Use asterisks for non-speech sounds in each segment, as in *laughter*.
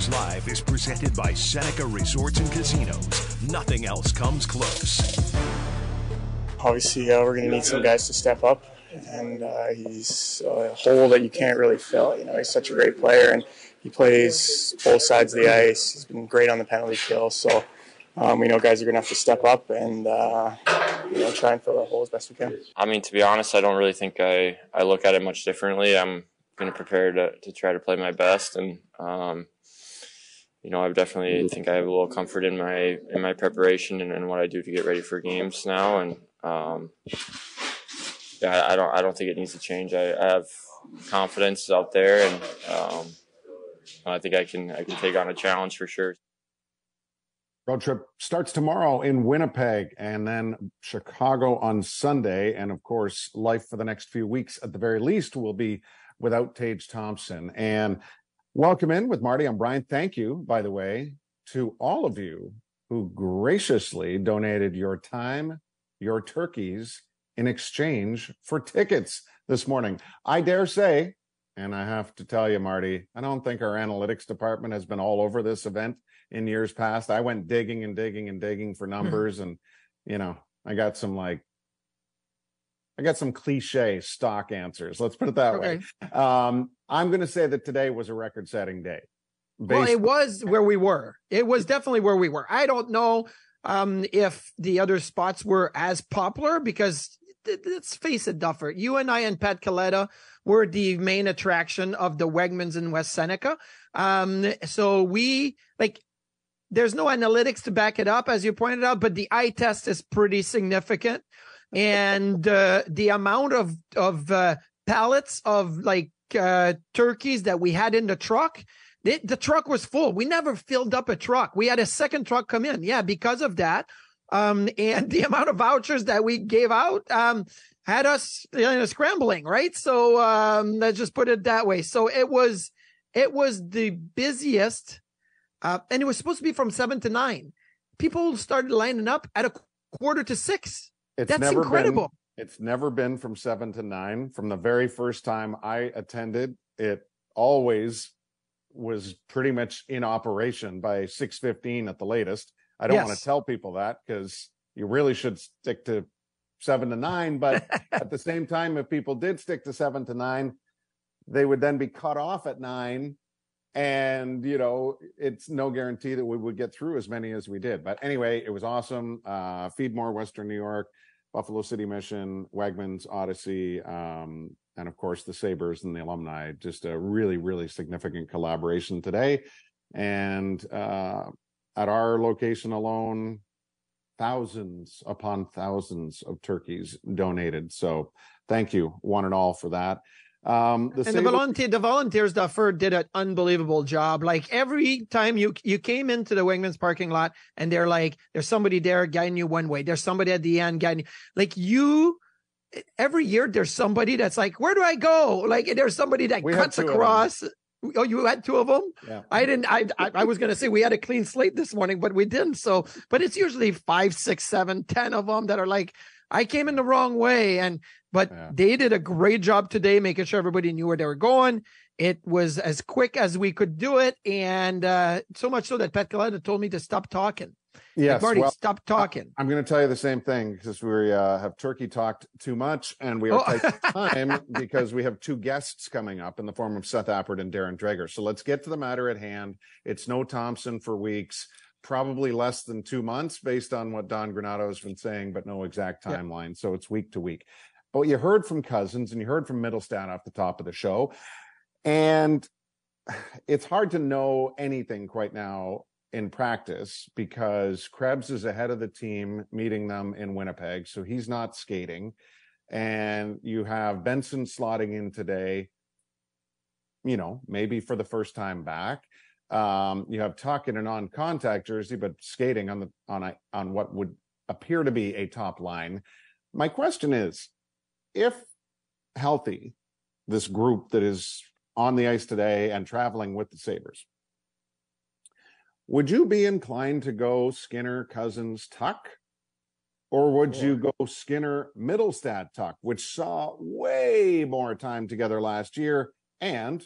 Sabres Live is presented by Seneca Resorts and Casinos. Nothing else comes close. Obviously, uh, we're going to need some guys to step up, and uh, he's a hole that you can't really fill. You know, he's such a great player, and he plays both sides of the ice. He's been great on the penalty kill, so um, we know guys are going to have to step up and uh, you know try and fill that hole as best we can. I mean, to be honest, I don't really think I, I look at it much differently. I'm going to prepare to, to try to play my best, and um, you know, I definitely think I have a little comfort in my in my preparation and, and what I do to get ready for games now, and um, yeah, I don't I don't think it needs to change. I, I have confidence out there, and um, I think I can I can take on a challenge for sure. Road trip starts tomorrow in Winnipeg and then Chicago on Sunday. And of course, life for the next few weeks at the very least will be without Tage Thompson. And welcome in with Marty. I'm Brian. Thank you, by the way, to all of you who graciously donated your time, your turkeys in exchange for tickets this morning. I dare say, and I have to tell you, Marty, I don't think our analytics department has been all over this event in years past. I went digging and digging and digging for hmm. numbers, and you know, I got some like, I got some cliche stock answers. Let's put it that Okay. way. Um, I'm going to say that today was a record-setting day. Well, it was where we were. It was definitely where we were. I don't know um, if the other spots were as popular because th- let's face it, Duffer, you and I and Pat Coletta were the main attraction of the Wegmans in West Seneca. Um, so we like there's no analytics to back it up, as you pointed out, but the eye test is pretty significant. And uh, the amount of of uh, pallets of like uh, turkeys that we had in the truck, the, truck was full. We never filled up a truck. We had a second truck come in. Yeah, because of that. Um, *laughs* and the amount of vouchers that we gave out um, had us you know, scrambling, right? So um, let's just put it that way. So it was it was the busiest, uh, and it was supposed to be from seven to nine. People started lining up at a quarter to six. It's That's never incredible. Been, it's never been from seven to nine. From the very first time I attended, it always was pretty much in operation by six fifteen at the latest. I don't want to tell people that because you really should stick to seven to nine. But *laughs* at the same time, if people did stick to seven to nine, they would then be cut off at nine. And, you know, it's no guarantee that we would get through as many as we did. But anyway, it was awesome. Uh, Feedmore, Western New York, Buffalo City Mission, Wegmans, Odyssey, um, and of course the Sabres and the alumni. Just a really, really significant collaboration today. And uh, at our location alone, thousands upon thousands of turkeys donated. So thank you, one and all, for that. Um, the and the volunteer, the volunteers, Duffer did an unbelievable job. Like every time you you came into the Wegmans parking lot, and they're like, "There's somebody there guiding you one way. There's somebody at the end guiding." you. Like you, every year there's somebody that's like, "Where do I go?" Like there's somebody that We cuts two of them. across. Oh, you had two of them. Yeah. I didn't. I, I I was gonna say we had a clean slate this morning, but we didn't. So, but it's usually five, six, seven, ten of them that are like, I came in the wrong way, and but Yeah. they did a great job today, making sure everybody knew where they were going. It was as quick as we could do it, and uh, so much so that Pat Coletta told me to stop talking. Yes, like, Marty, well, stop talking. I'm going to tell you the same thing because we uh, have turkey talked too much, and we are Oh. tight *laughs* time because we have two guests coming up in the form of Seth Appert and Darren Dreger. So let's get to the matter at hand. It's no Thompson for weeks, probably less than two months, based on what Don Granato has been saying, but no exact Yeah. timeline. So it's week to week. But you heard from Cozens and you heard from Mittelstadt off the top of the show, and it's hard to know anything quite now in practice because Krebs is ahead of the team meeting them in Winnipeg. So he's not skating. And you have Benson slotting in today, you know, maybe for the first time back. Um, you have Tuch in a non-contact jersey, but skating on the on a on what would appear to be a top line. My question is, if healthy, this group that is on the ice today and traveling with the Sabres, would you be inclined to go Skinner, Cozens, Tuch? Or would you go Skinner, Mittelstadt, Tuch, which saw way more time together last year and,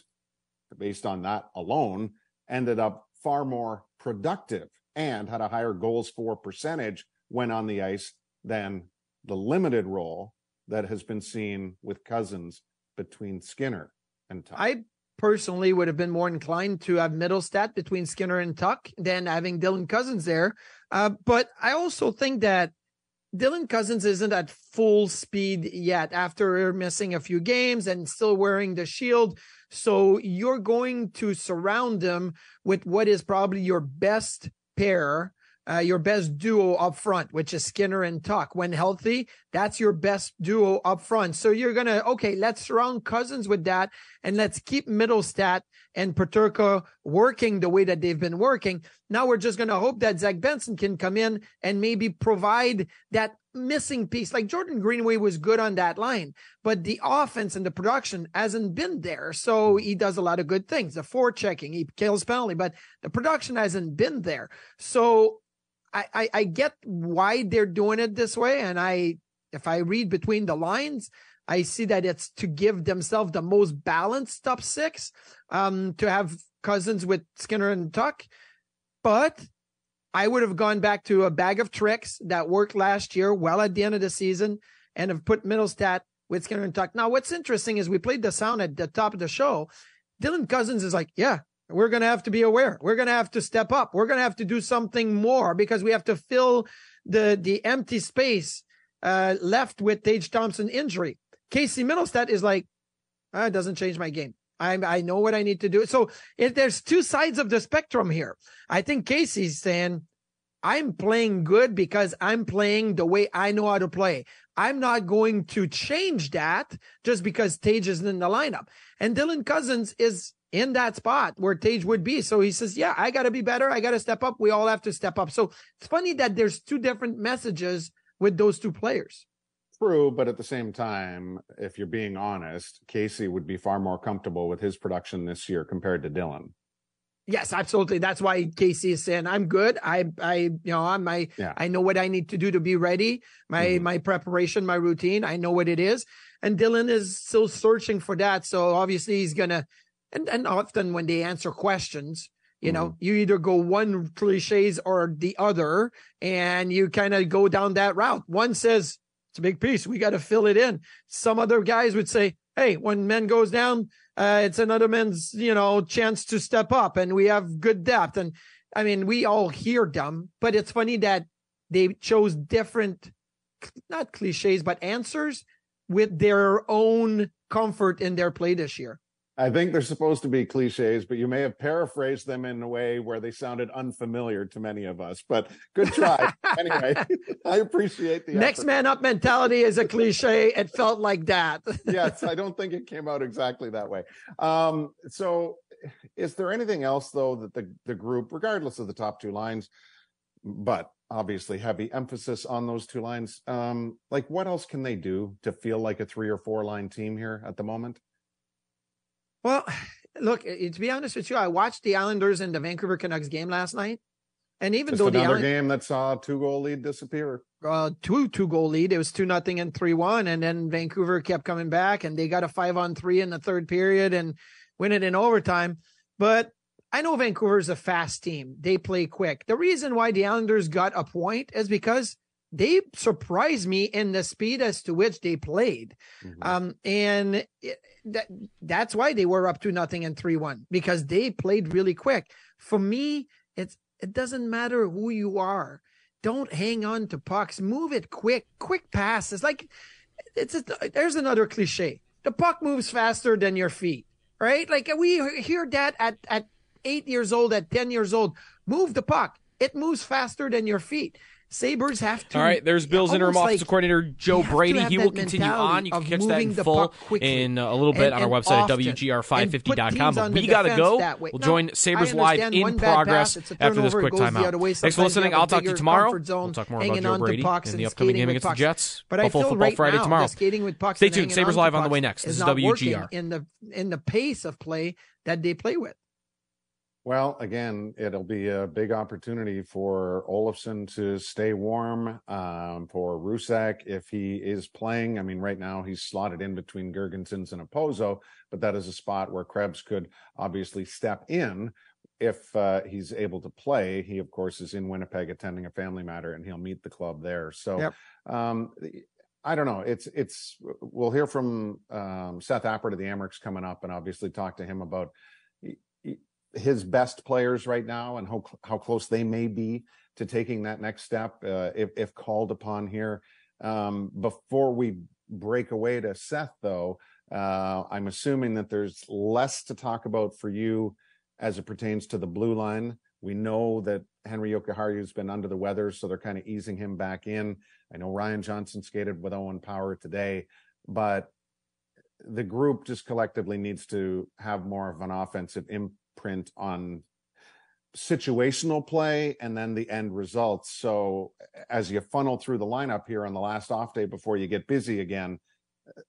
based on that alone, ended up far more productive and had a higher goals for percentage when on the ice than the limited role that has been seen with Cozens between Skinner and Tuch? I personally would have been more inclined to have Mittelstadt between Skinner and Tuch than having Dylan Cozens there. Uh, but I also think that Dylan Cozens isn't at full speed yet after missing a few games and still wearing the shield. So you're going to surround him with what is probably your best pair, uh, your best duo up front, which is Skinner and Tuch. When healthy, that's your best duo up front. So you're going to, okay, let's surround Cozens with that and let's keep Mittelstadt and Peterka working the way that they've been working. Now we're just going to hope that Zach Benson can come in and maybe provide that missing piece. Like Jordan Greenway was good on that line, but the offense and the production hasn't been there. So he does a lot of good things. The forechecking, he kills penalty, but the production hasn't been there. So I, I, get why they're doing it this way. And I, if I read between the lines, I see that it's to give themselves the most balanced top six, um, to have Cozens with Skinner and Tuch. But I would have gone back to a bag of tricks that worked last year, well at the end of the season, and have put Mittelstadt with Skinner and Tuch. Now, what's interesting is we played the sound at the top of the show. Dylan Cozens is like, yeah, we're going to have to be aware. We're going to have to step up. We're going to have to do something more because we have to fill the, the empty space, uh, left with Tage Thompson injury. Casey Mittelstadt is like, ah, it doesn't change my game. I, I know what I need to do. So if there's two sides of the spectrum here. I think Casey's saying, I'm playing good because I'm playing the way I know how to play. I'm not going to change that just because Tage isn't in the lineup. And Dylan Cozens is in that spot where Tage would be. So he says, yeah, I got to be better. I got to step up. We all have to step up. So it's funny that there's two different messages with those two players. True, but at the same time, if you're being honest, Casey would be far more comfortable with his production this year compared to Dylan. Yes, absolutely. That's why Casey is saying I'm good. I, I, you know, I'm my, Yeah. I know what I need to do to be ready. My, Mhm. my preparation, my routine. I know what it is. And Dylan is still searching for that. So obviously he's gonna, and and often when they answer questions, you know, you either go one cliches or the other, and you kind of go down that route. One says it's a big piece. We got to fill it in. Some other guys would say, Hey, when men goes down, uh, it's another man's, you know, chance to step up and we have good depth. And I mean, we all hear them, but it's funny that they chose different, not cliches, but answers with their own comfort in their play this year. I think they're supposed to be cliches, but you may have paraphrased them in a way where they sounded unfamiliar to many of us. But good try. *laughs* anyway, *laughs* I appreciate the Next effort. man up mentality is a cliche. It felt like that. *laughs* yes, I don't think it came out exactly that way. Um, so, is there anything else though that the the group, regardless of the top two lines, but obviously heavy emphasis on those two lines, um, like what else can they do to feel like a three or four line team here at the moment? Well, look, to be honest with you, I watched the Islanders and the Vancouver Canucks game last night. And even Just though the another Islanders, game that saw a two goal lead disappear. uh, two two goal lead. It was two nothing and three one, and then Vancouver kept coming back, and they got a five on three in the third period and win it in overtime. But I know Vancouver's a fast team. They play quick. The reason why the Islanders got a point is because they surprised me in the speed as to which they played. Mm-hmm. Um, and it, that, that's why they were up to nothing and 3-1 because they played really quick. For me, it's, it doesn't matter who you are. Don't hang on to pucks. Move it quick, quick passes. Like it's a, there's another cliche. The puck moves faster than your feet, right? Like we hear that at, at eight years old, at 10 years old, move the puck. It moves faster than your feet. Sabres have to. All right, there's Bills interim offensive like, coordinator Joe Brady. He will continue on. You can catch that in full in uh, a little bit and, on our website at WGR550.com. But we got to go. We'll join Sabres Live in progress after this quick timeout. Thanks for listening. I'll talk to you tomorrow. We'll talk more about Joe Brady in the upcoming game against the Jets. But Buffalo Football Friday tomorrow. Stay tuned. Sabres Live on the way next. This is WGR. In the in the pace of play that they play with. Well, again, it'll be a big opportunity for Olofsson to stay warm, um, for Rousek if he is playing. I mean, right now he's slotted in between Girgensons and Okposo, but that is a spot where Krebs could obviously step in if uh, he's able to play. He, of course, is in Winnipeg attending a family matter, and he'll meet the club there. So, yep. um, I don't know. It's it's. We'll hear from um, Seth Appert of the Amerks coming up, and obviously talk to him about his best players right now and how how close they may be to taking that next step uh, if if called upon here. Um, before we break away to Seth, though, uh, I'm assuming that there's less to talk about for you as it pertains to the blue line. We know that Henry Jokiharju has been under the weather, so they're kind of easing him back in. I know Ryan Johnson skated with Owen Power today, but the group just collectively needs to have more of an offensive print on situational play and then the end results. So as you funnel through the lineup here on the last off day before you get busy again,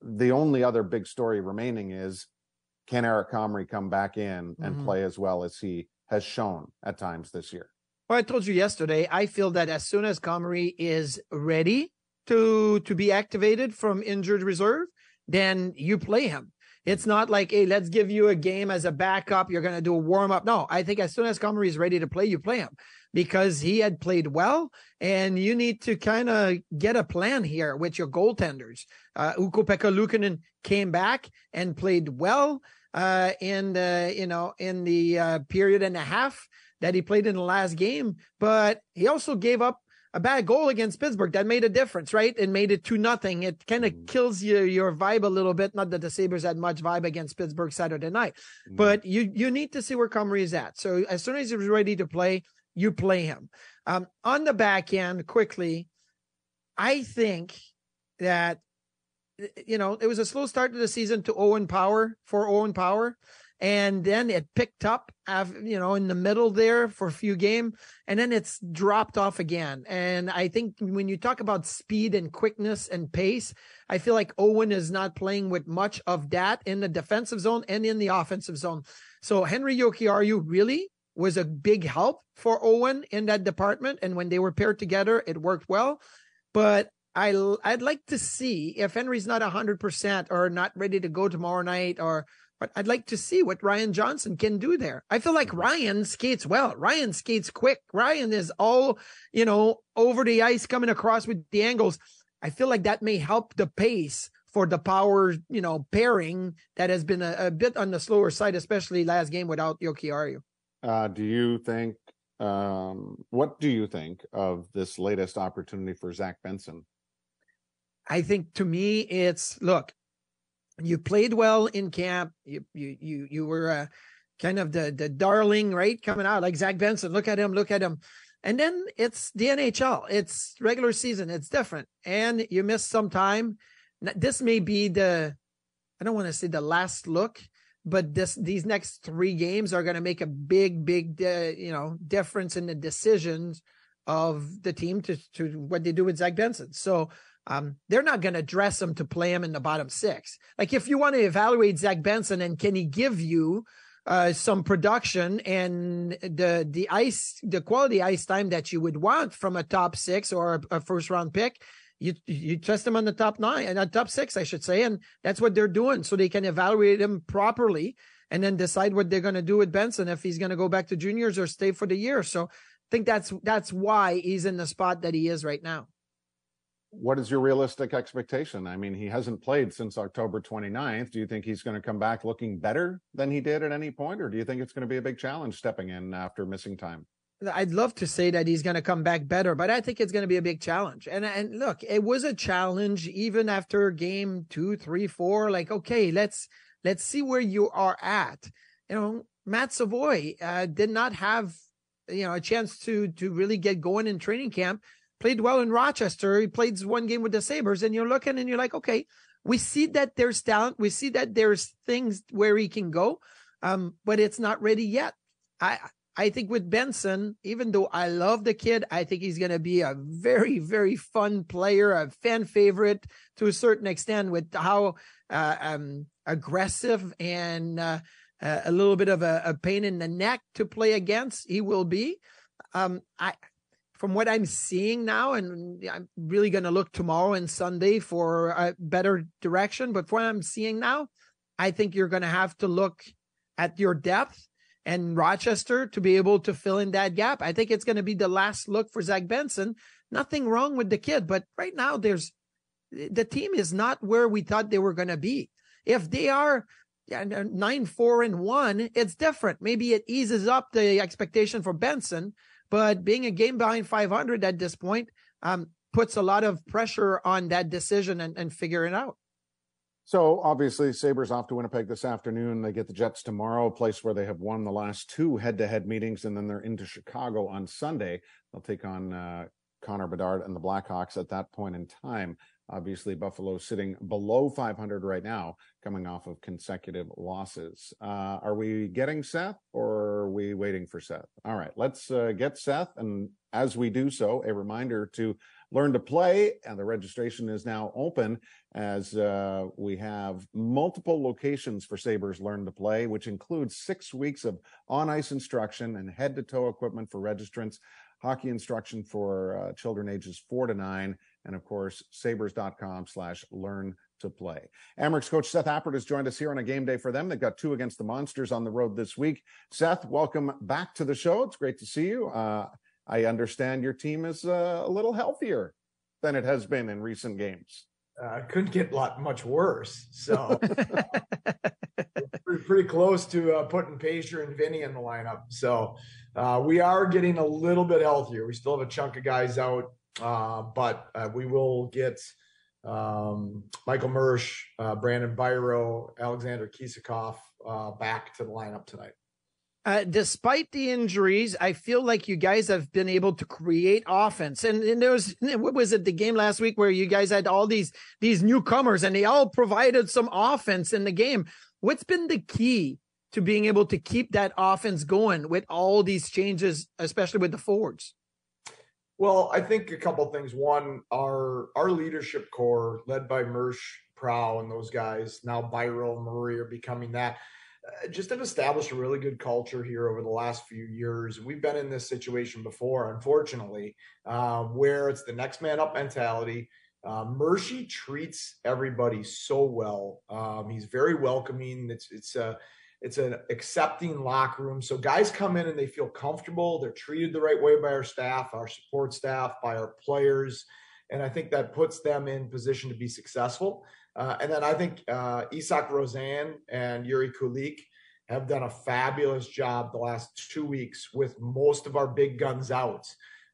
the only other big story remaining is can Eric Comrie come back in and mm-hmm. play as well as he has shown at times this year? Well, I told you yesterday, I feel that as soon as Comrie is ready to to be activated from injured reserve, then you play him. It's not like, hey, let's give you a game as a backup. You're going to do a warm up. No, I think as soon as Comrie is ready to play, you play him because he had played well. And you need to kind of get a plan here with your goaltenders. Uh, Ukko-Pekka Luukkonen came back and played well uh, in the, you know, in the uh, period and a half that he played in the last game, but he also gave up a bad goal against Pittsburgh that made a difference, right? It made it two nothing. It kind of mm. kills your your vibe a little bit. Not that the Sabres had much vibe against Pittsburgh Saturday night, mm. but you you need to see where Comrie is at. So as soon as he's ready to play, you play him. Um, on the back end, quickly, I think that you know it was a slow start to the season to Owen Power for Owen Power and then it picked up you know in the middle there for a few game and then it's dropped off again. And i think when you talk about speed and quickness and pace i feel like owen is not playing with much of that in the defensive zone and in the offensive zone. So henry jokiharju really was a big help for owen in that department and when they were paired together it worked well. But I, I'd like to see if Henry's not 100% or not ready to go tomorrow night or I'd like to see what Ryan Johnson can do there. I feel like Ryan skates well. Ryan skates quick. Ryan is all, you know, over the ice coming across with the angles. I feel like that may help the pace for the power, you know, pairing that has been a, a bit on the slower side, especially last game without Yoki Jokiharju. Uh, do you think, um, what do you think of this latest opportunity for Zach Benson? I think to me, it's look, you played well in camp. You you you you were uh, kind of the the darling, right? Coming out like Zach Benson. Look at him. Look at him. And then it's the NHL. It's regular season. It's different, and you miss some time. This may be the I don't want to say the last look, but this these next three games are going to make a big, big, uh, you know, difference in the decisions of the team to to what they do with Zach Benson. So um, they're not going to dress him to play him in the bottom six. Like if you want to evaluate Zach Benson and can he give you uh, some production and the the ice the quality ice time that you would want from a top six or a, first round pick, you you test him on the top nine and uh, top six, I should say, and that's what they're doing, so they can evaluate him properly and then decide what they're going to do with Benson if he's going to go back to juniors or stay for the year. So I think that's that's why he's in the spot that he is right now. What is your realistic expectation? I mean, he hasn't played since October 29th. Do you think he's going to come back looking better than he did at any point, or do you think it's going to be a big challenge stepping in after missing time? I'd love to say that he's going to come back better, but I think it's going to be a big challenge. And and look, it was a challenge even after game two, three, four. Like, okay, let's let's see where you are at. You know, Matt Savoie uh, did not have you know a chance to to really get going in training camp. Played well in Rochester. He played one game with the Sabres, and you're looking and you're like, okay, we see that there's talent. We see that there's things where he can go, um, but it's not ready yet. I I think with Benson, even though I love the kid, I think he's going to be a very, very fun player, a fan favorite to a certain extent with how uh, um, aggressive and uh, a little bit of a, a, pain in the neck to play against he will be. Um, I, from what I'm seeing now, and I'm really going to look tomorrow and Sunday for a better direction, but from what I'm seeing now, I think you're going to have to look at your depth and Rochester to be able to fill in that gap. I think it's going to be the last look for Zach Benson. Nothing wrong with the kid, but right now there's the team is not where we thought they were going to be. If they are nine, four, and one, it's different. Maybe it eases up the expectation for Benson, but being a game behind 500 at this point um, puts a lot of pressure on that decision and, and figuring it out. So obviously, Sabres off to Winnipeg this afternoon. They get the Jets tomorrow, a place where they have won the last two head-to-head meetings, and then they're into Chicago on Sunday. They'll take on uh, Connor Bedard and the Blackhawks at that point in time. Obviously, Buffalo sitting below 500 right now, coming off of consecutive losses. Uh, are we getting Seth, or are we waiting for Seth? All right, let's uh, get Seth, and as we do so, a reminder to learn to play. And the registration is now open as uh, we have multiple locations for Sabres Learn to Play, which includes six weeks of on ice instruction and head to toe equipment for registrants, hockey instruction for uh, children ages four to nine, and of course, sabres.com slash learn to play. Amerks coach Seth Appert has joined us here on a game day for them. They've got two against the Monsters on the road this week. Seth, welcome back to the show. It's great to see you. Uh, I understand your team is uh, a little healthier than it has been in recent games. Uh, couldn't get a lot much worse. So *laughs* pretty, pretty, close to uh, putting Pager and Vinny in the lineup. So uh, we are getting a little bit healthier. We still have a chunk of guys out, uh, but uh, we will get um, Michael Mersch, uh, Brandon Biro, Alexander Kisakov back to the lineup tonight. Uh, despite the injuries, I feel like you guys have been able to create offense. And, and there was *laughs* what was it the game last week where you guys had all these these newcomers and they all provided some offense in the game. What's been the key to being able to keep that offense going with all these changes, especially with the forwards? Well, I think a couple things. One, our our leadership core, led by Mersch, Prow, and those guys, now and Murray are becoming that uh, just have established a really good culture here over the last few years. We've been in this situation before, unfortunately, uh, where it's the next man up mentality. Uh, Mercy treats everybody so well. Um, he's very welcoming. It's it's a it's an accepting locker room. So guys come in and they feel comfortable. They're treated the right way by our staff, our support staff, by our players, and I think that puts them in position to be successful. Uh, and then I think uh, Isak Rosén and Yuri Kulich have done a fabulous job the last two weeks with most of our big guns out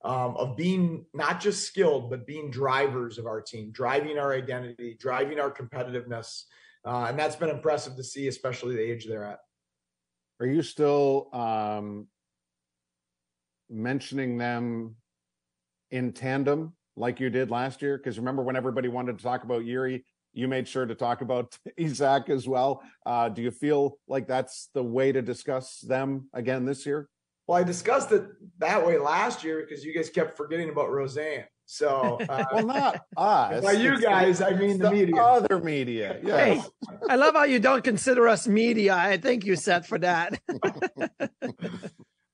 um, of being not just skilled, but being drivers of our team, driving our identity, driving our competitiveness. Uh, and that's been impressive to see, especially the age they're at. Are you still um, mentioning them in tandem like you did last year? Because remember when everybody wanted to talk about Yuri, you made sure to talk about *laughs* Isak as well. Uh, do you feel like that's the way to discuss them again this year? Well, I discussed it that way last year because you guys kept forgetting about Rosén. So, *laughs* uh, well, not *laughs* us. By you guys, I mean the, the, media, other media. *laughs* Yes. Hey, I love how you don't consider us media. I thank you, Seth, for that.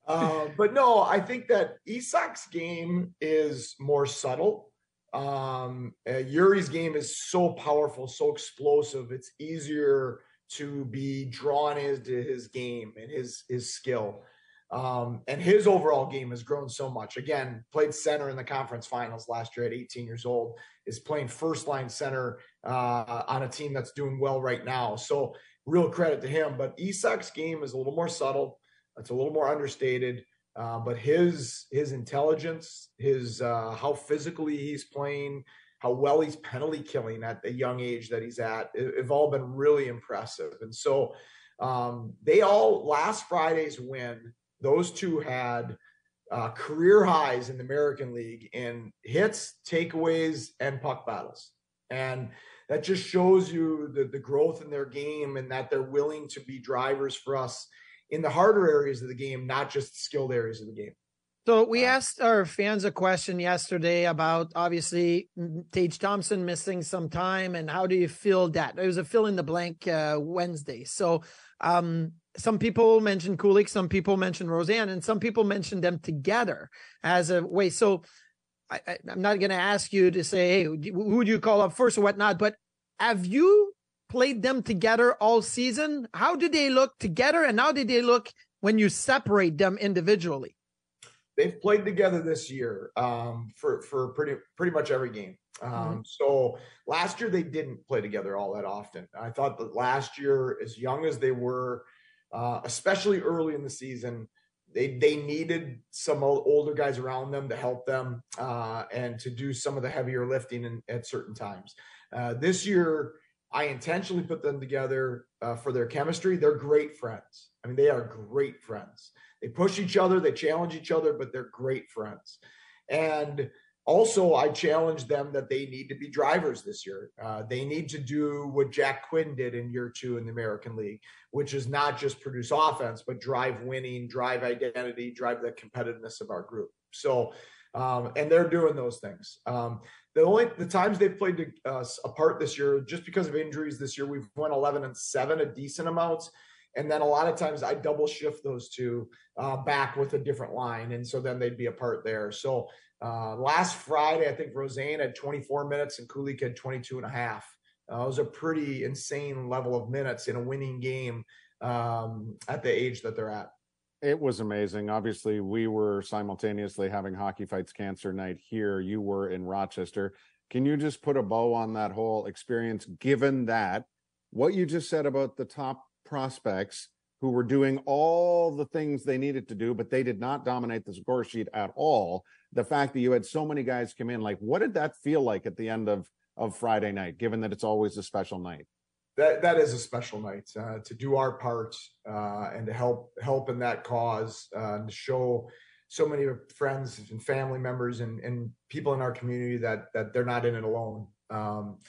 uh, but no, I think that Isak's game is more subtle Um, uh, Yuri's game is so powerful, so explosive. It's easier to be drawn into his game and his his skill. Um, and his overall game has grown so much. Again, played center in the conference finals last year at 18 years old. Is playing first line center uh, on a team that's doing well right now. So real credit to him. But Isak's game is a little more subtle. It's a little more understated. Uh, but his his intelligence, his uh, how physically he's playing, how well he's penalty killing at the young age that he's at, have all been really impressive. And so um, they all last Friday's win, those two had uh, career highs in the American League in hits, takeaways, and puck battles. And that just shows you the, the growth in their game and that they're willing to be drivers for us in the harder areas of the game, not just the skilled areas of the game. So we asked our fans a question yesterday about obviously Tage Thompson missing some time and how do you feel that? It was a fill in the blank uh, Wednesday. So um, some people mentioned Kulich, some people mentioned Rosén, and some people mentioned them together as a way. So I, am not going to ask you to say, hey, who do you call up first or whatnot, but have you played them together all season? How did they look together and how did they look when you separate them individually? They've played together this year um, for for pretty pretty much every game. Um, mm-hmm. So last year they didn't play together all that often. I thought that last year, as young as they were, uh, especially early in the season, they they needed some older guys around them to help them uh, and to do some of the heavier lifting in, at certain times. Uh, this year, I intentionally put them together uh, for their chemistry. They're great friends. I mean, they are great friends. They push each other, they challenge each other, but they're great friends. And also, I challenge them that they need to be drivers this year. Uh, they need to do what Jack Quinn did in year two in the American League, which is not just produce offense, but drive winning, drive identity, drive the competitiveness of our group. So, um, and they're doing those things. Um, the only the times they've played uh, apart this year, just because of injuries this year, we've won 11 and seven, a decent amount. And then a lot of times I double shift those two uh, back with a different line. And so then they'd be apart there. So uh, last Friday, I think Rosen had 24 minutes and Kulich had 22 and a half. Uh, it was a pretty insane level of minutes in a winning game um, at the age that they're at. It was amazing. Obviously, we were simultaneously having Hockey Fights Cancer Night here. You were in Rochester. Can you just put a bow on that whole experience, given that what you just said about the top prospects who were doing all the things they needed to do, but they did not dominate the score sheet at all? The fact that you had so many guys come in, like, what did that feel like at the end of, of Friday night, given that it's always a special night? that that is a special night uh, to do our part uh, and to help help in that cause uh, and to show so many friends and family members and, and people in our community that that they're not in it alone. Um,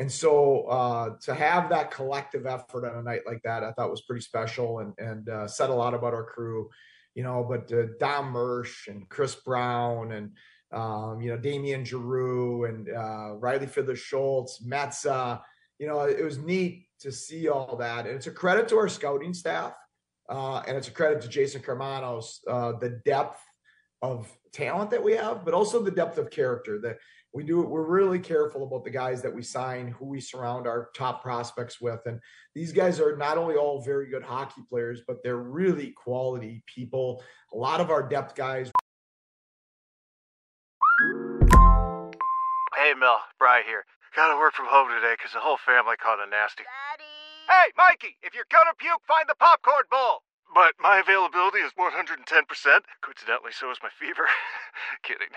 and so uh, to have that collective effort on a night like that, I thought was pretty special and and uh, said a lot about our crew, you know. But uh, Dom Mersch and Chris Brown and um, you know Damian Giroux and Riley Fiddler Schultz, Metsa you know, it was neat to see all that. And it's a credit to our scouting staff. Uh, and it's a credit to Jason Karmanos, uh, the depth of talent that we have, but also the depth of character that we do. We're really careful about the guys that we sign, who we surround our top prospects with. And these guys are not only all very good hockey players, but they're really quality people. A lot of our depth guys. Hey, Mel, Bry here. Gotta work from home today because the whole family caught a nasty. Daddy! Hey, Mikey! If you're gonna puke, find the popcorn bowl! But my availability is 110%. Coincidentally, so is my fever. *laughs* Kidding.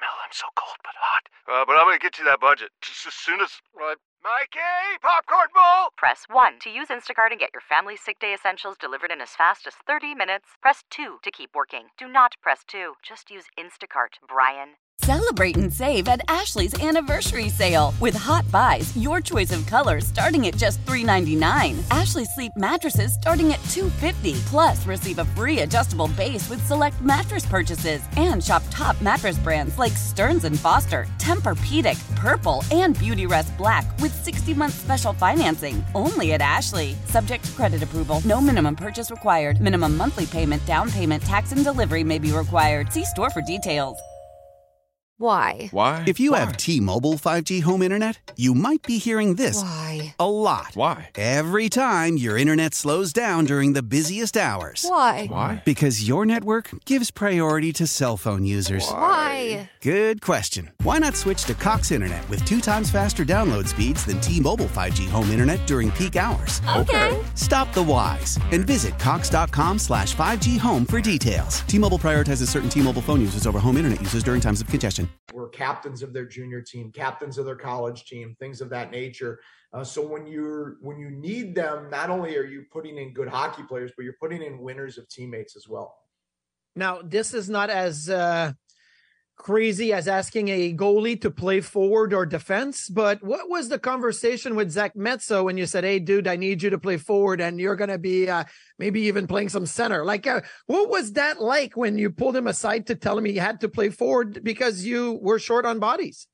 Mel, I'm so cold but hot. Uh, but I'm gonna get you that budget just as soon as. Uh, Mikey! Popcorn bowl! Press 1 to use Instacart and get your family sick day essentials delivered in as fast as 30 minutes. Press 2 to keep working. Do not press 2. Just use Instacart, Brian. Celebrate and save at Ashley's anniversary sale. With hot buys, your choice of colors starting at just $3.99. Ashley Sleep mattresses starting at $2.50. Plus, receive a free adjustable base with select mattress purchases. And shop top mattress brands like Stearns & Foster, Tempur-Pedic, Purple, and Beautyrest Black with 60-month special financing. Only at Ashley. Subject to credit approval. No minimum purchase required. Minimum monthly payment, down payment, tax, and delivery may be required. See store for details. Why? Why? If you Why? have T-Mobile 5G home internet, you might be hearing this Why? a lot. Why? Every time your internet slows down during the busiest hours. Why? Why? Because your network gives priority to cell phone users. Why? Good question. Why not switch to Cox Internet with two times faster download speeds than T-Mobile 5G home internet during peak hours? Okay. Stop the whys and visit cox.com slash 5G home for details. T-Mobile prioritizes certain T-Mobile phone users over home internet users during times of congestion. Were captains of their junior team, captains of their college team, things of that nature. Uh, so when you're when you need them, not only are you putting in good hockey players, but you're putting in winners of teammates as well. Now, this is not as uh, crazy as asking a goalie to play forward or defense, but what was the conversation with Zach Metsa when you said, "Hey, dude, I need you to play forward, and you're going to be uh, maybe even playing some center"? Like, uh, what was that like when you pulled him aside to tell him he had to play forward because you were short on bodies?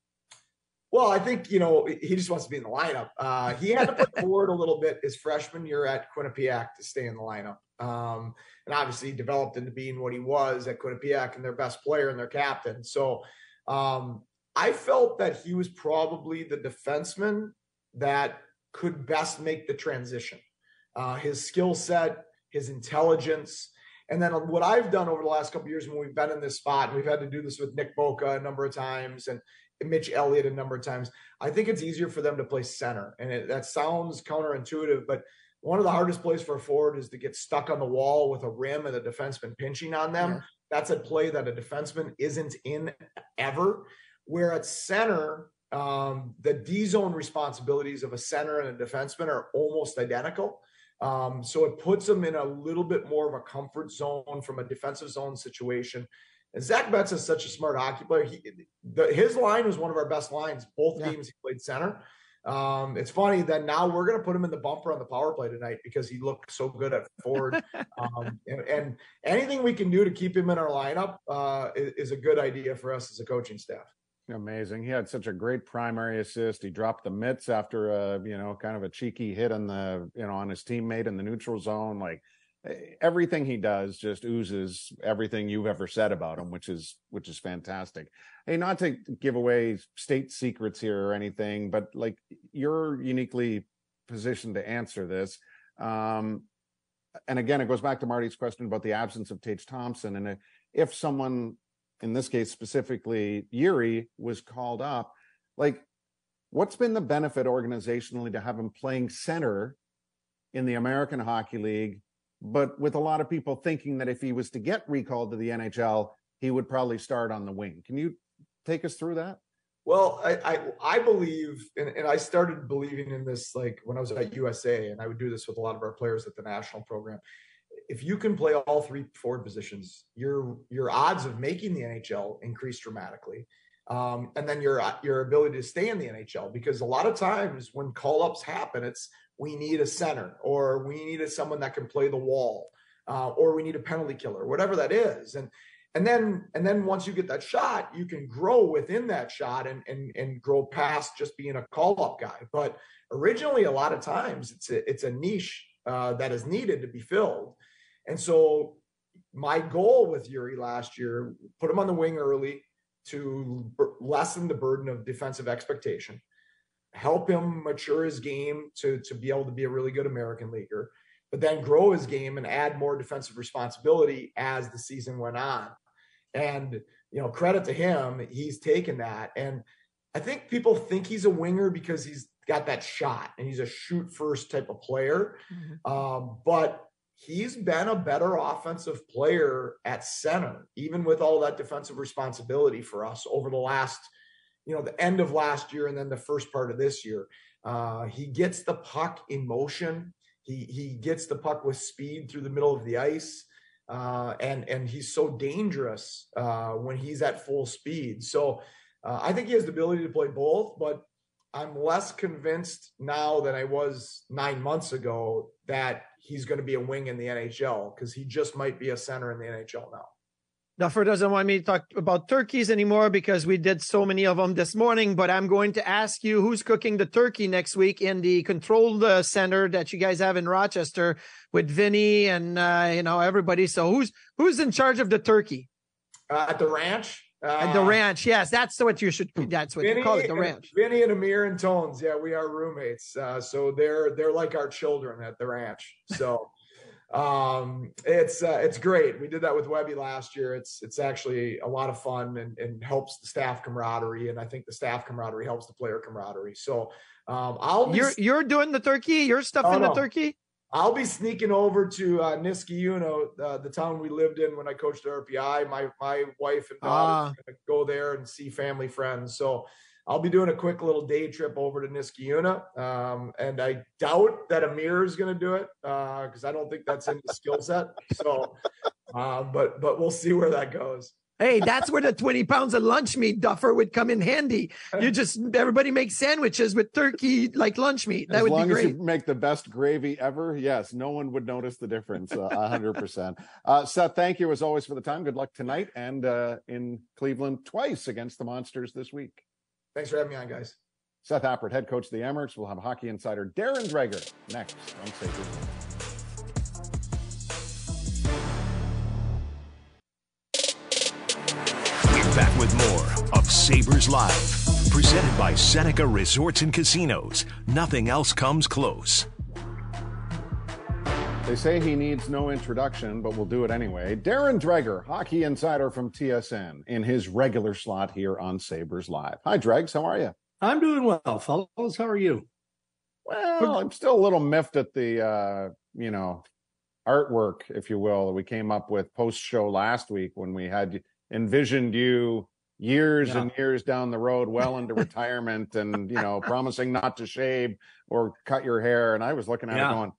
Well, I think you know he just wants to be in the lineup. Uh, he had to put forward a little bit his freshman year at Quinnipiac to stay in the lineup, um, and obviously developed into being what he was at Quinnipiac and their best player and their captain. So um, I felt that he was probably the defenseman that could best make the transition. Uh, his skill set, his intelligence. And then what I've done over the last couple years when we've been in this spot, and we've had to do this with Nick Boca a number of times, and Mitch Elliott a number of times. I think it's easier for them to play center. And it, that sounds counterintuitive, but one of the hardest plays for a forward is to get stuck on the wall with a rim and a defenseman pinching on them. Yeah. That's a play that a defenseman isn't in ever. Where at center, um, the D zone responsibilities of a center and a defenseman are almost identical. Um, so it puts them in a little bit more of a comfort zone from a defensive zone situation. And Zach Betts is such a smart hockey player. He, the, his line was one of our best lines. Both yeah. games he played center. Um, it's funny that now we're going to put him in the bumper on the power play tonight because he looked so good at forward. *laughs* um, and, and, anything we can do to keep him in our lineup uh, is, is, a good idea for us as a coaching staff. Amazing. He had such a great primary assist. He dropped the mitts after a you know kind of a cheeky hit on the you know on his teammate in the neutral zone. Like everything he does just oozes everything you've ever said about him, which is which is fantastic. Hey, not to give away state secrets here or anything, but like you're uniquely positioned to answer this. Um, and again, it goes back to Marty's question about the absence of Tage Thompson, and if someone, in this case specifically yuri was called up, like what's been the benefit organizationally to have him playing center in the American Hockey League but with a lot of people thinking that if he was to get recalled to the NHL, he would probably start on the wing. Can you take us through that? Well, I I, I believe, and, and, I started believing in this like when I was at USA, and I would do this with a lot of our players at the national program. If you can play all three forward positions, your your odds of making the NHL increase dramatically, um, and then your your ability to stay in the NHL. Because a lot of times when call ups happen, it's we need a center or we need a, someone that can play the wall uh, or we need a penalty killer whatever that is. And and then and then once you get that shot you can grow within that shot and and, and grow past just being a call up guy. But originally a lot of times it's a, it's a niche uh, that is needed to be filled. And so my goal with Jiri last year put him on the wing early to lessen the burden of defensive expectation help him mature his game to, to be able to be a really good American leaguer, but then grow his game and add more defensive responsibility as the season went on. And, you know, credit to him, he's taken that. And I think people think he's a winger because he's got that shot and he's a shoot first type of player. Mm-hmm. Um, but he's been a better offensive player at center, even with all that defensive responsibility for us over the last – you know, the end of last year and then the first part of this year. Uh, he gets the puck in motion. He he gets the puck with speed through the middle of the ice, uh, and and he's so dangerous uh, when he's at full speed. So uh, I think he has the ability to play both, but I'm less convinced now than I was nine months ago that he's going to be a wing in the NHL because he just might be a center in the NHL now. Duffer doesn't want me to talk about turkeys anymore because we did so many of them this morning. But I'm going to ask you who's cooking the turkey next week in the controlled uh, center that you guys have in Rochester with Vinny and uh, you know everybody. So who's who's in charge of the turkey? Uh, at the ranch, Uh, the ranch, yes, that's what you should. That's what Vinny, you call it, the ranch. Vinny and Amir and Tones, yeah, we are roommates. Uh, so they're they're like our children at the ranch. So um, it's uh, it's great. We did that with Webby last year. It's it's actually a lot of fun and, and helps the staff camaraderie, and I think the staff camaraderie helps the player camaraderie. So um, I'll be, you're you're doing the turkey. You're stuffing oh, no. the turkey. I'll be sneaking over to uh, Niskayuna, uh, the town we lived in when I coached RPI. My my wife and daughter ah. go there and see family friends. So I'll be doing a quick little day trip over to Niskayuna, um, and I doubt that Amir is going to do it because uh, I don't think that's in the skill set. So, uh, but but we'll see where that goes. Hey, that's where the 20 pounds of lunch meat duffer would come in handy. You *laughs* just everybody makes sandwiches with turkey like lunch meat. That as would long be great. As you make the best gravy ever, yes, no one would notice the difference. Uh, a hundred percent. Uh, Seth, thank you as always for the time. Good luck tonight and uh, in Cleveland twice against the Monsters this week. Thanks for having me on, guys. Seth Appert, head coach of the Amerks. We'll have hockey insider Darren Dreger next on Sabres. We're back with more of Sabres Live, presented by Seneca Resorts and Casinos. Nothing else comes close. They say he needs no introduction, but we'll do it anyway. Darren Dreger, hockey insider from TSN, in his regular slot here on Sabres Live. Hi, Dregs. How are you? I'm doing well, fellows. How are you? Well, I'm still a little miffed at the, uh, you know, artwork, if you will, that we came up with post show last week when we had envisioned you years yeah. and years down the road, well into *laughs* retirement, and you know, promising not to shave or cut your hair. And I was looking at yeah. it going,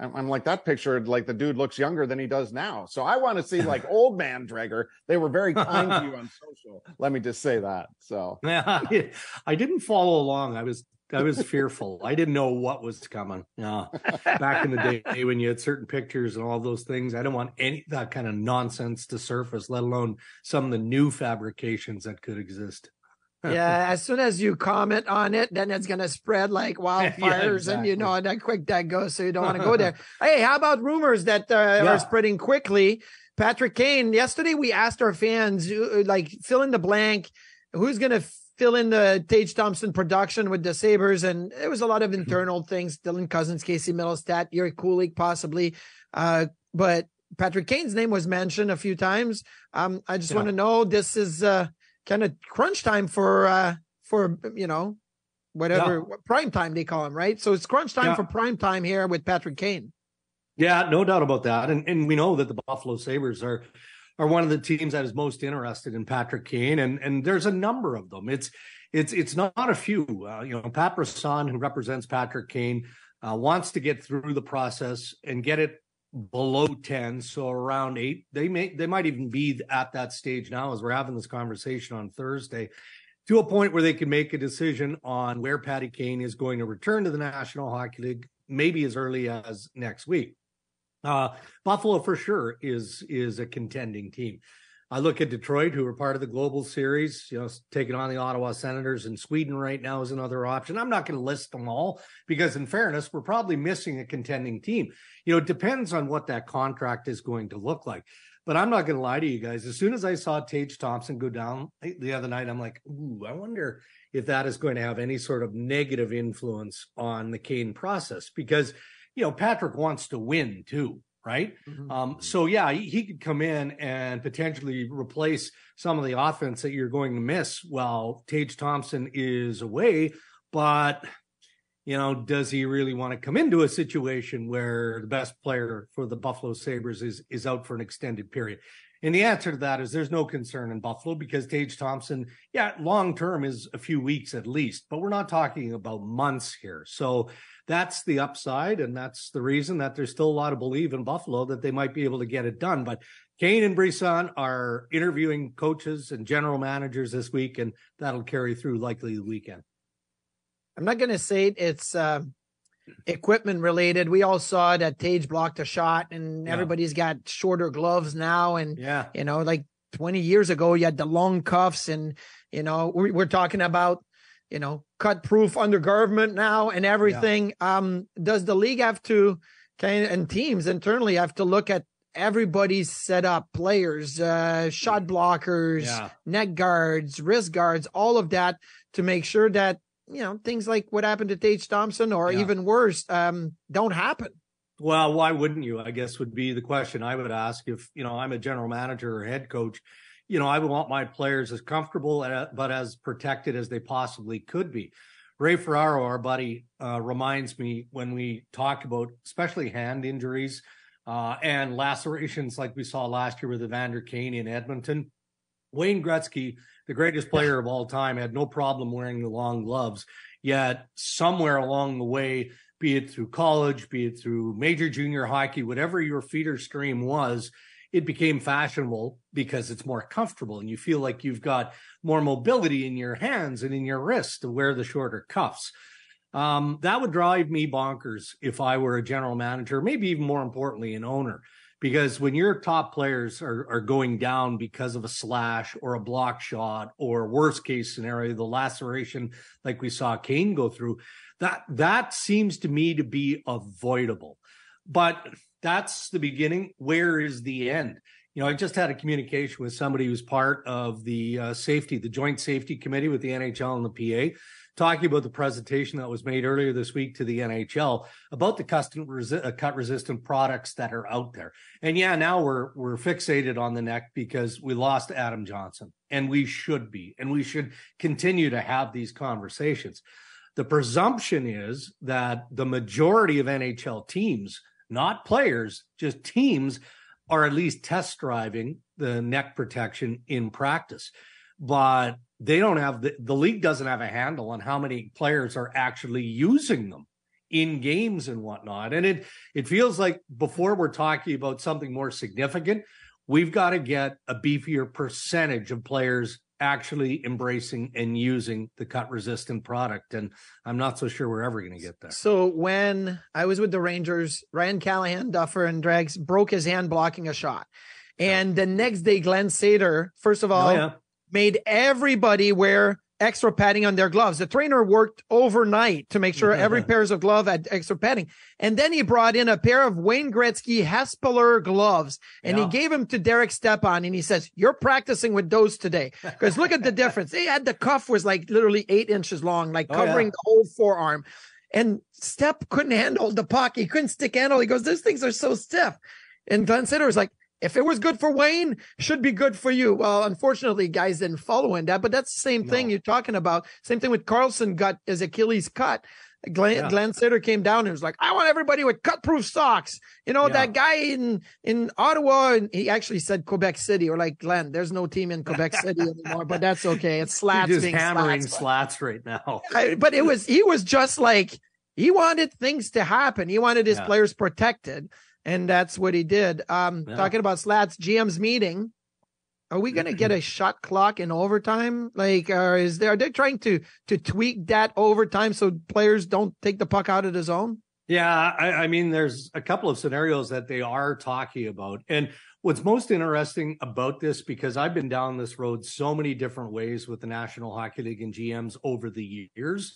I'm, I'm, like that picture, like the dude looks younger than he does now. So I want to see *laughs* like old man Dreger. They were very kind to you on *laughs* social. Let me just say that. So yeah, *laughs* I didn't follow along. I was I was fearful. I didn't know what was coming. Yeah, back in the day when you had certain pictures and all those things, I didn't want any that kind of nonsense to surface, let alone some of the new fabrications that could exist. Yeah, as soon as you comment on it, then it's gonna spread like *laughs* wildfires, yeah, exactly. and you know that quick that goes, so you don't want to go *laughs* there. hey, how about rumors that uh, yeah. are spreading quickly? Patrick Kane. Yesterday, we asked our fans, uh, like, fill in the blank. Who's gonna fill in the Tage Thompson production with the Sabres, and there was a lot of *laughs* internal things. Dylan Cozens, Casey Mittelstadt, Yuri Kulich, possibly. Uh, but Patrick Kane's name was mentioned a few times. Um, I just yeah. want to know this is uh, kind of crunch time for uh, for you know whatever yeah. prime time they call him, right? So it's crunch time yeah. for prime time here with Patrick Kane. Yeah, no doubt about that. And and we know that the Buffalo Sabres are are one of the teams that is most interested in Patrick Kane, and and there's a number of them. It's it's it's not a few. Uh, you know, Pat Brisson, who represents Patrick Kane, uh, wants to get through the process and get it below 10 so around 8 they may they might even be at that stage now as we're having this conversation on Thursday to a point where they can make a decision on where Patty Kane is going to return to the National Hockey League maybe as early as next week uh, Buffalo for sure is is a contending team. I look at Detroit, who are part of the global series, you know, taking on the Ottawa Senators, and Sweden right now is another option. I'm not going to list them all because, in fairness, we're probably missing a contending team. You know, it depends on what that contract is going to look like. But I'm not going to lie to you guys. As soon as I saw Tage Thompson go down the other night, I'm like, ooh, I wonder if that is going to have any sort of negative influence on the Kane process because you know, Patrick wants to win too, right? Mm-hmm. Um, so yeah, he, he, could come in and potentially replace some of the offense that you're going to miss while Tage Thompson is away. But you know, does he really want to come into a situation where the best player for the Buffalo Sabres is is out for an extended period? And the answer to that is there's no concern in Buffalo because Tage Thompson, yeah, long term is a few weeks at least, but we're not talking about months here. So that's the upside. And that's the reason that there's still a lot of belief in Buffalo that they might be able to get it done. But Kane and Brisson are interviewing coaches and general managers this week, and that'll carry through likely the weekend. I'm not going to say it's uh, equipment related. We all saw that Tage blocked a shot, and yeah. everybody's got shorter gloves now. And, yeah, you know, like 20 years ago, you had the long cuffs, and, you know, we're, we're talking about you know, cut proof undergarment now and everything. Yeah. Um, does the league have to kind and teams internally have to look at everybody's set up players, uh, shot blockers, yeah. neck guards, wrist guards, all of that to make sure that, you know, things like what happened to Tage Thompson or yeah. even worse, um, don't happen. Well, why wouldn't you? I guess would be the question I would ask if, you know, I'm a general manager or head coach. You know, I would want my players as comfortable uh, but as protected as they possibly could be. Ray Ferraro, our buddy, uh, reminds me when we talk about especially hand injuries uh, and lacerations like we saw last year with Evander Kane in Edmonton. Wayne Gretzky, the greatest player of all time, had no problem wearing the long gloves. Yet somewhere along the way, be it through college, be it through major junior hockey, whatever your feeder stream was, it became fashionable because it's more comfortable and you feel like you've got more mobility in your hands and in your wrists to wear the shorter cuffs. Um, that would drive me bonkers if I were a general manager, maybe even more importantly, an owner. Because when your top players are, are going down because of a slash or a block shot or worst case scenario, the laceration like we saw Kane go through, that that seems to me to be avoidable. But that's the beginning. Where is the end? You know, I just had a communication with somebody who's part of the uh, safety, the joint safety committee with the NHL and the PA, talking about the presentation that was made earlier this week to the NHL about the custom resi- uh, cut resistant products that are out there. And yeah, now we're we're fixated on the neck because we lost Adam Johnson, and we should be, and we should continue to have these conversations. The presumption is that the majority of NHL teams, not players, just teams, are at least test driving the neck protection in practice. But they don't have the, the league doesn't have a handle on how many players are actually using them in games and whatnot. And it it feels like before we're talking about something more significant, we've got to get a beefier percentage of players actually embracing and using the cut resistant product. And I'm not so sure we're ever going to get there. So when I was with the Rangers, Ryan Callahan, Duffer, and Dregs broke his hand blocking a shot. And yeah. the next day, Glen Sather, first of oh, all, oh, yeah. made everybody wear extra padding on their gloves. The trainer worked overnight to make sure every *laughs* pairs of glove had extra padding. And then he brought in a pair of Wayne Gretzky Hespeler gloves and yeah. he gave them to Derek Stepan and he says, you're practicing with those today. Because look at the difference. They had the cuff was like literally eight inches long, like oh, covering oh, yeah. the whole forearm. And Step couldn't handle the puck. He couldn't stick handle. He goes, these things are so stiff. And Glen Sather was like, if it was good for Wayne, should be good for you. Well, unfortunately, guys didn't follow in that, but that's the same thing you're talking about. Same thing with Karlsson got his Achilles cut. Glen, yeah. Glen Sather came down and was like, I want everybody with cut proof socks. You know, yeah. that guy in, in Ottawa, and he actually said Quebec City or like Glen, there's no team in Quebec City *laughs* anymore, but that's okay. It's slats just hammering slats, slats right now. *laughs* I, but it was, he was just like, he wanted things to happen. He wanted his yeah. players protected and that's what he did. Um, yeah. talking about slats, GM's meeting. Are we going to get a *clears throat* shot clock in overtime? Like, or is there? Are they trying to to tweak that overtime so players don't take the puck out of the zone? Yeah, I, I mean, there's a couple of scenarios that they are talking about, and what's most interesting about this because I've been down this road so many different ways with the National Hockey League and GMs over the years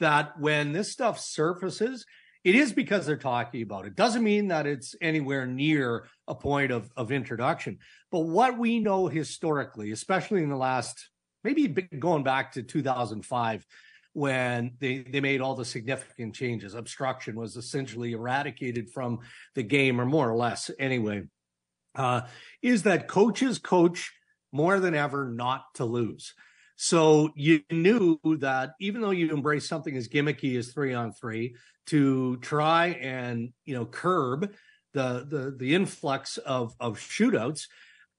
that when this stuff surfaces, it is because they're talking about it. Doesn't mean that it's anywhere near a point of, of introduction. But what we know historically, especially in the last, maybe going back to 2005, when they, they made all the significant changes, obstruction was essentially eradicated from the game, or more or less anyway, uh, is that coaches coach more than ever not to lose. So you knew that even though you embrace something as gimmicky as three on three, to try and you know curb the the the influx of of shootouts,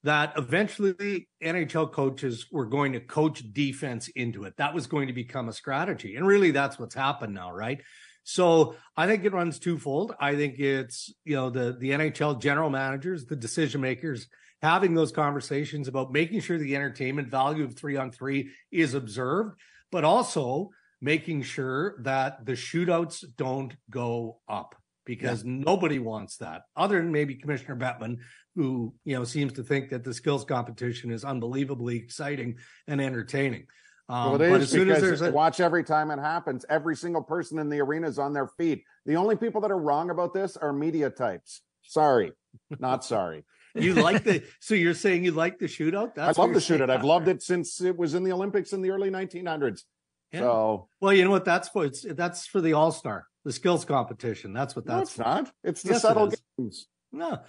that eventually NHL coaches were going to coach defense into it. That was going to become a strategy, and really that's what's happened now, right? So I think it runs twofold. I think it's you know the the NHL general managers, the decision makers having those conversations about making sure the entertainment value of three on three is observed, but also making sure that the shootouts don't go up because yeah. nobody wants that other than maybe Commissioner Bettman, who, you know, seems to think that the skills competition is unbelievably exciting and entertaining. Um, well, it is because a... watch every time it happens. Every single person in the arena is on their feet. The only people that are wrong about this are media types. Sorry, not sorry. You like the so you're saying you like the shootout? That's I love the shootout. I've loved it since it was in the Olympics in the early 1900s. Yeah. So well, you know what? That's for it's that's for the All Star, the skills competition. That's what that's. No, it's not. It's the yes, subtle it games. No,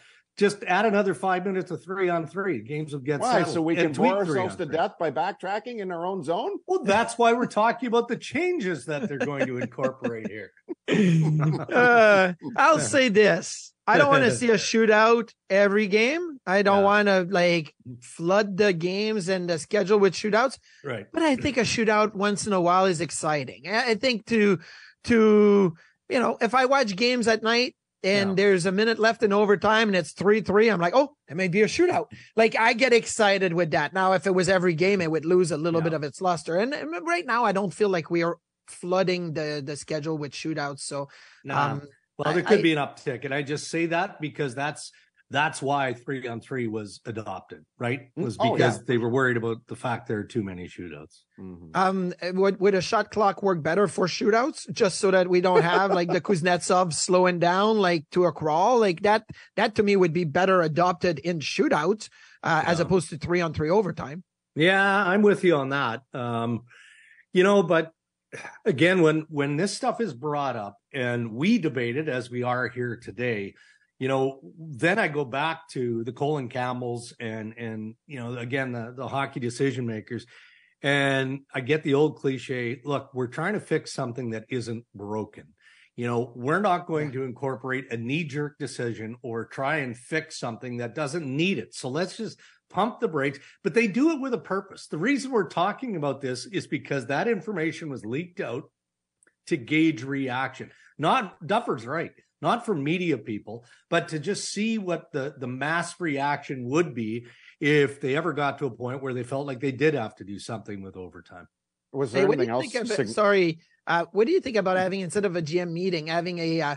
just add another five minutes of three on three. Games will get why so we can bore ourselves to death by backtracking in our own zone. Well, that's why we're talking about the changes that they're going to incorporate here. *laughs* uh, I'll say this: I don't want to *laughs* see a shootout every game. I don't yeah. want to like flood the games and the schedule with shootouts. Right. But I think a shootout once in a while is exciting. I think to to you know, if I watch games at night and yeah. there's a minute left in overtime and it's 3-3, I'm like, "Oh, it may be a shootout." Like I get excited with that. Now if it was every game it would lose a little yeah. bit of its luster. And, and, right now I don't feel like we are flooding the the schedule with shootouts. So nah. um well, there could I, be an uptick, and I just say that because that's that's why three on three was adopted, right? Mm, was because oh, yeah. they were worried about the fact there are too many shootouts. Mm-hmm. Um, would would a shot clock work better for shootouts, just so that we don't have like the *laughs* Kuznetsov slowing down like to a crawl, like that? That to me would be better adopted in shootouts uh, yeah. as opposed to three on three overtime. Yeah, I'm with you on that. Um, you know, but again, when when this stuff is brought up and we debate it as we are here today, you know, then I go back to the Colin Campbells and and you know, again the the hockey decision makers, and I get the old cliche. Look, we're trying to fix something that isn't broken. You know, we're not going to incorporate a knee jerk decision or try and fix something that doesn't need it. So let's just pump the brakes, but they do it with a purpose. The reason we're talking about this is because that information was leaked out to gauge reaction. Not Duffer's right, not for media people, but to just see what the the mass reaction would be if they ever got to a point where they felt like they did have to do something with overtime. Was there hey, anything else? Sig- sorry, uh, what do you think about having instead of a GM meeting, having a uh...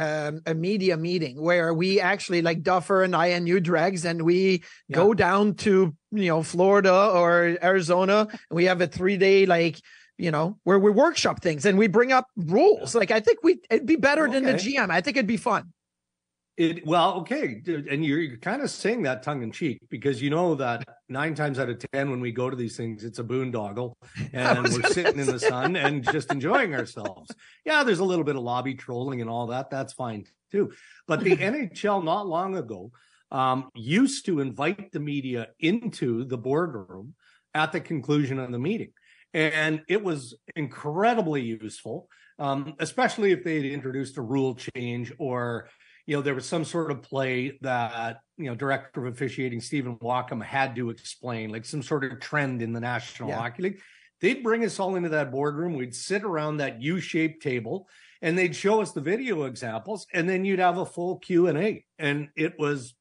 Um, a media meeting where we actually like Duffer and I and you dregs and we yeah. go down to you know Florida or Arizona and we have a three day like you know, where we workshop things and we bring up rules. Like I think we it'd be better okay. than the GM. I think it'd be fun. It well, okay, and you're, you're kind of saying that tongue in cheek because you know that nine times out of ten when we go to these things, it's a boondoggle, *laughs* and we're sitting in the sun and *laughs* just enjoying ourselves. Yeah, there's a little bit of lobby trolling and all that. That's fine too. But the *laughs* NHL not long ago um, used to invite the media into the boardroom at the conclusion of the meeting and it was incredibly useful, um, especially if they had introduced a rule change or you know, there was some sort of play that, you know, director of officiating Stephen Walkom had to explain, like some sort of trend in the National yeah. Hockey League. They'd bring us all into that boardroom. We'd sit around that U-shaped table and they'd show us the video examples and then you'd have a full Q&A. And it was,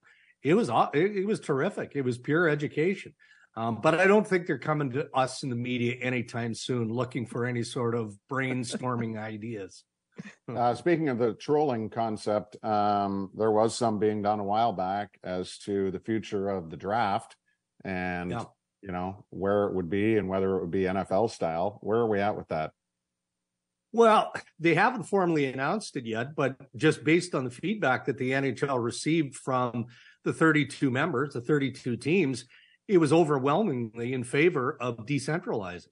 it was, it was terrific. It was pure education. Um, but I don't think they're coming to us in the media anytime soon looking for any sort of *laughs* brainstorming ideas. *laughs* Uh, speaking of the trolling concept, um, there was some being done a while back as to the future of the draft and, yeah. you know, where it would be and whether it would be NFL style. Where are we at with that? Well, they haven't formally announced it yet, but just based on the feedback that the NHL received from the 32 members, the 32 teams, it was overwhelmingly in favor of decentralizing.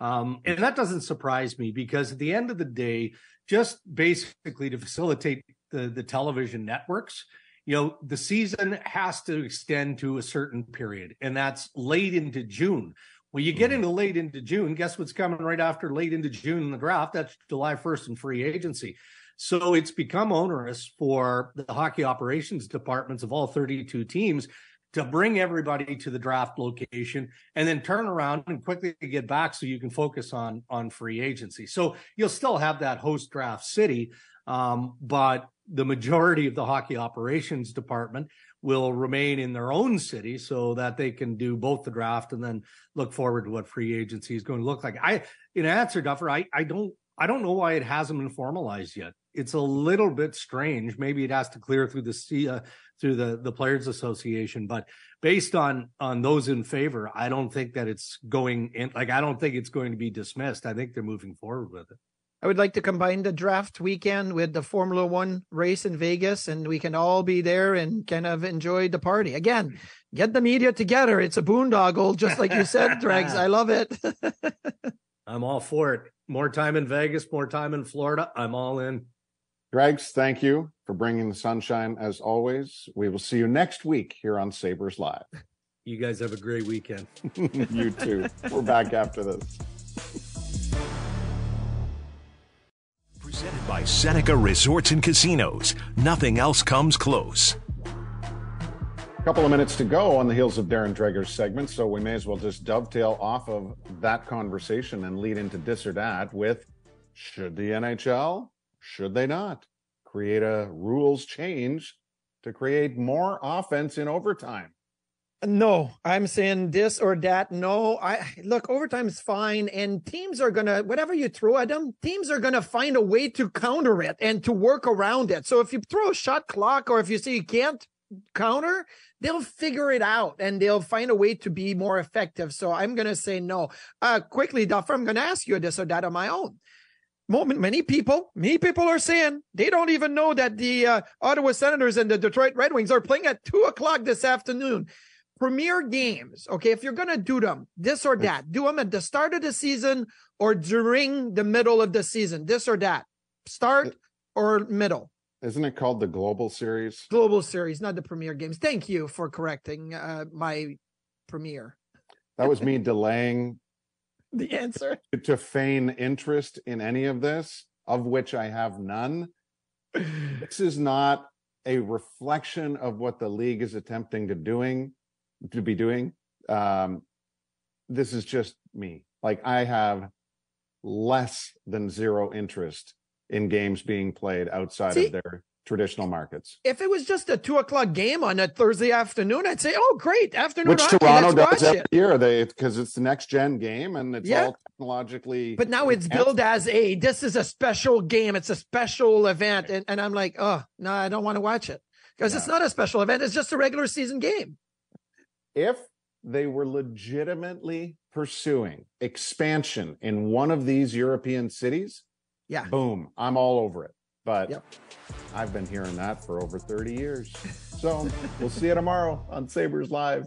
Um, and that doesn't surprise me because at the end of the day, just basically to facilitate the, the television networks, you know, the season has to extend to a certain period, and that's late into June. When you get mm-hmm. into late into June, guess what's coming right after late into June in the draft? That's July 1st and free agency. So it's become onerous for the hockey operations departments of all 32 teams to bring everybody to the draft location and then turn around and quickly get back so you can focus on on free agency. So you'll still have that host draft city, um, but the majority of the hockey operations department will remain in their own city so that they can do both the draft and then look forward to what free agency is going to look like. I, in answer, Duffer, I, I don't, I don't know why it hasn't been formalized yet. It's a little bit strange. Maybe it has to clear through the uh, through the the players association but based on on those in favor i don't think that it's going in like i don't think it's going to be dismissed i think they're moving forward with it I would like to combine the draft weekend with the Formula One race in Vegas, and we can all be there and kind of enjoy the party. Again, get the media together. It's a boondoggle, just like you said, Dregs. I love it. *laughs* I'm all for it. More time in Vegas, more time in Florida. I'm all in. Dregs, thank you for bringing the sunshine as always. We will see you next week here on Sabres Live. You guys have a great weekend. *laughs* you too. We're back after this. Presented by Seneca Resorts and Casinos. Nothing else comes close. A couple of minutes to go on the heels of Darren Dreger's segment, so we may as well just dovetail off of that conversation and lead into this or that with should the NHL should they not create a rules change to create more offense in overtime? No, I'm saying this or that. No, I look, overtime is fine, and teams are gonna whatever you throw at them, teams are gonna find a way to counter it and to work around it. So if you throw a shot clock, or if you say you can't counter, they'll figure it out and they'll find a way to be more effective. So I'm gonna say no. Uh, quickly, Duffer, I'm gonna ask you this or that on my own many people many people are saying they don't even know that the uh, ottawa senators and the detroit red wings are playing at two o'clock this afternoon. Premier games okay? If you're gonna do them this or that do them at the start of the season or during the middle of the season this or that. Start or middle. Isn't it called the global series? Global series not the premier games. Thank you for correcting uh, my premier. That was me delaying *laughs* the answer to feign interest in any of this, of which I have none. this is not a reflection of what the league is attempting to doing to be doing. Um, this is just me. Like I have less than zero interest in games being played outside See, of their traditional markets. If it was just a two o'clock game on a Thursday afternoon, I'd say, "Oh, great afternoon!" Which hockey, Toronto does every it. year, they because it's the next gen game and it's yeah. all technologically. But now it's billed as a this is a special game. It's a special event, and, and I'm like, oh no, I don't want to watch it because yeah. it's not a special event. It's just a regular season game. If they were legitimately pursuing expansion in one of these European cities, yeah, boom, I'm all over it. But yep. I've been hearing that for over 30 years. So we'll see you tomorrow on Sabres Live.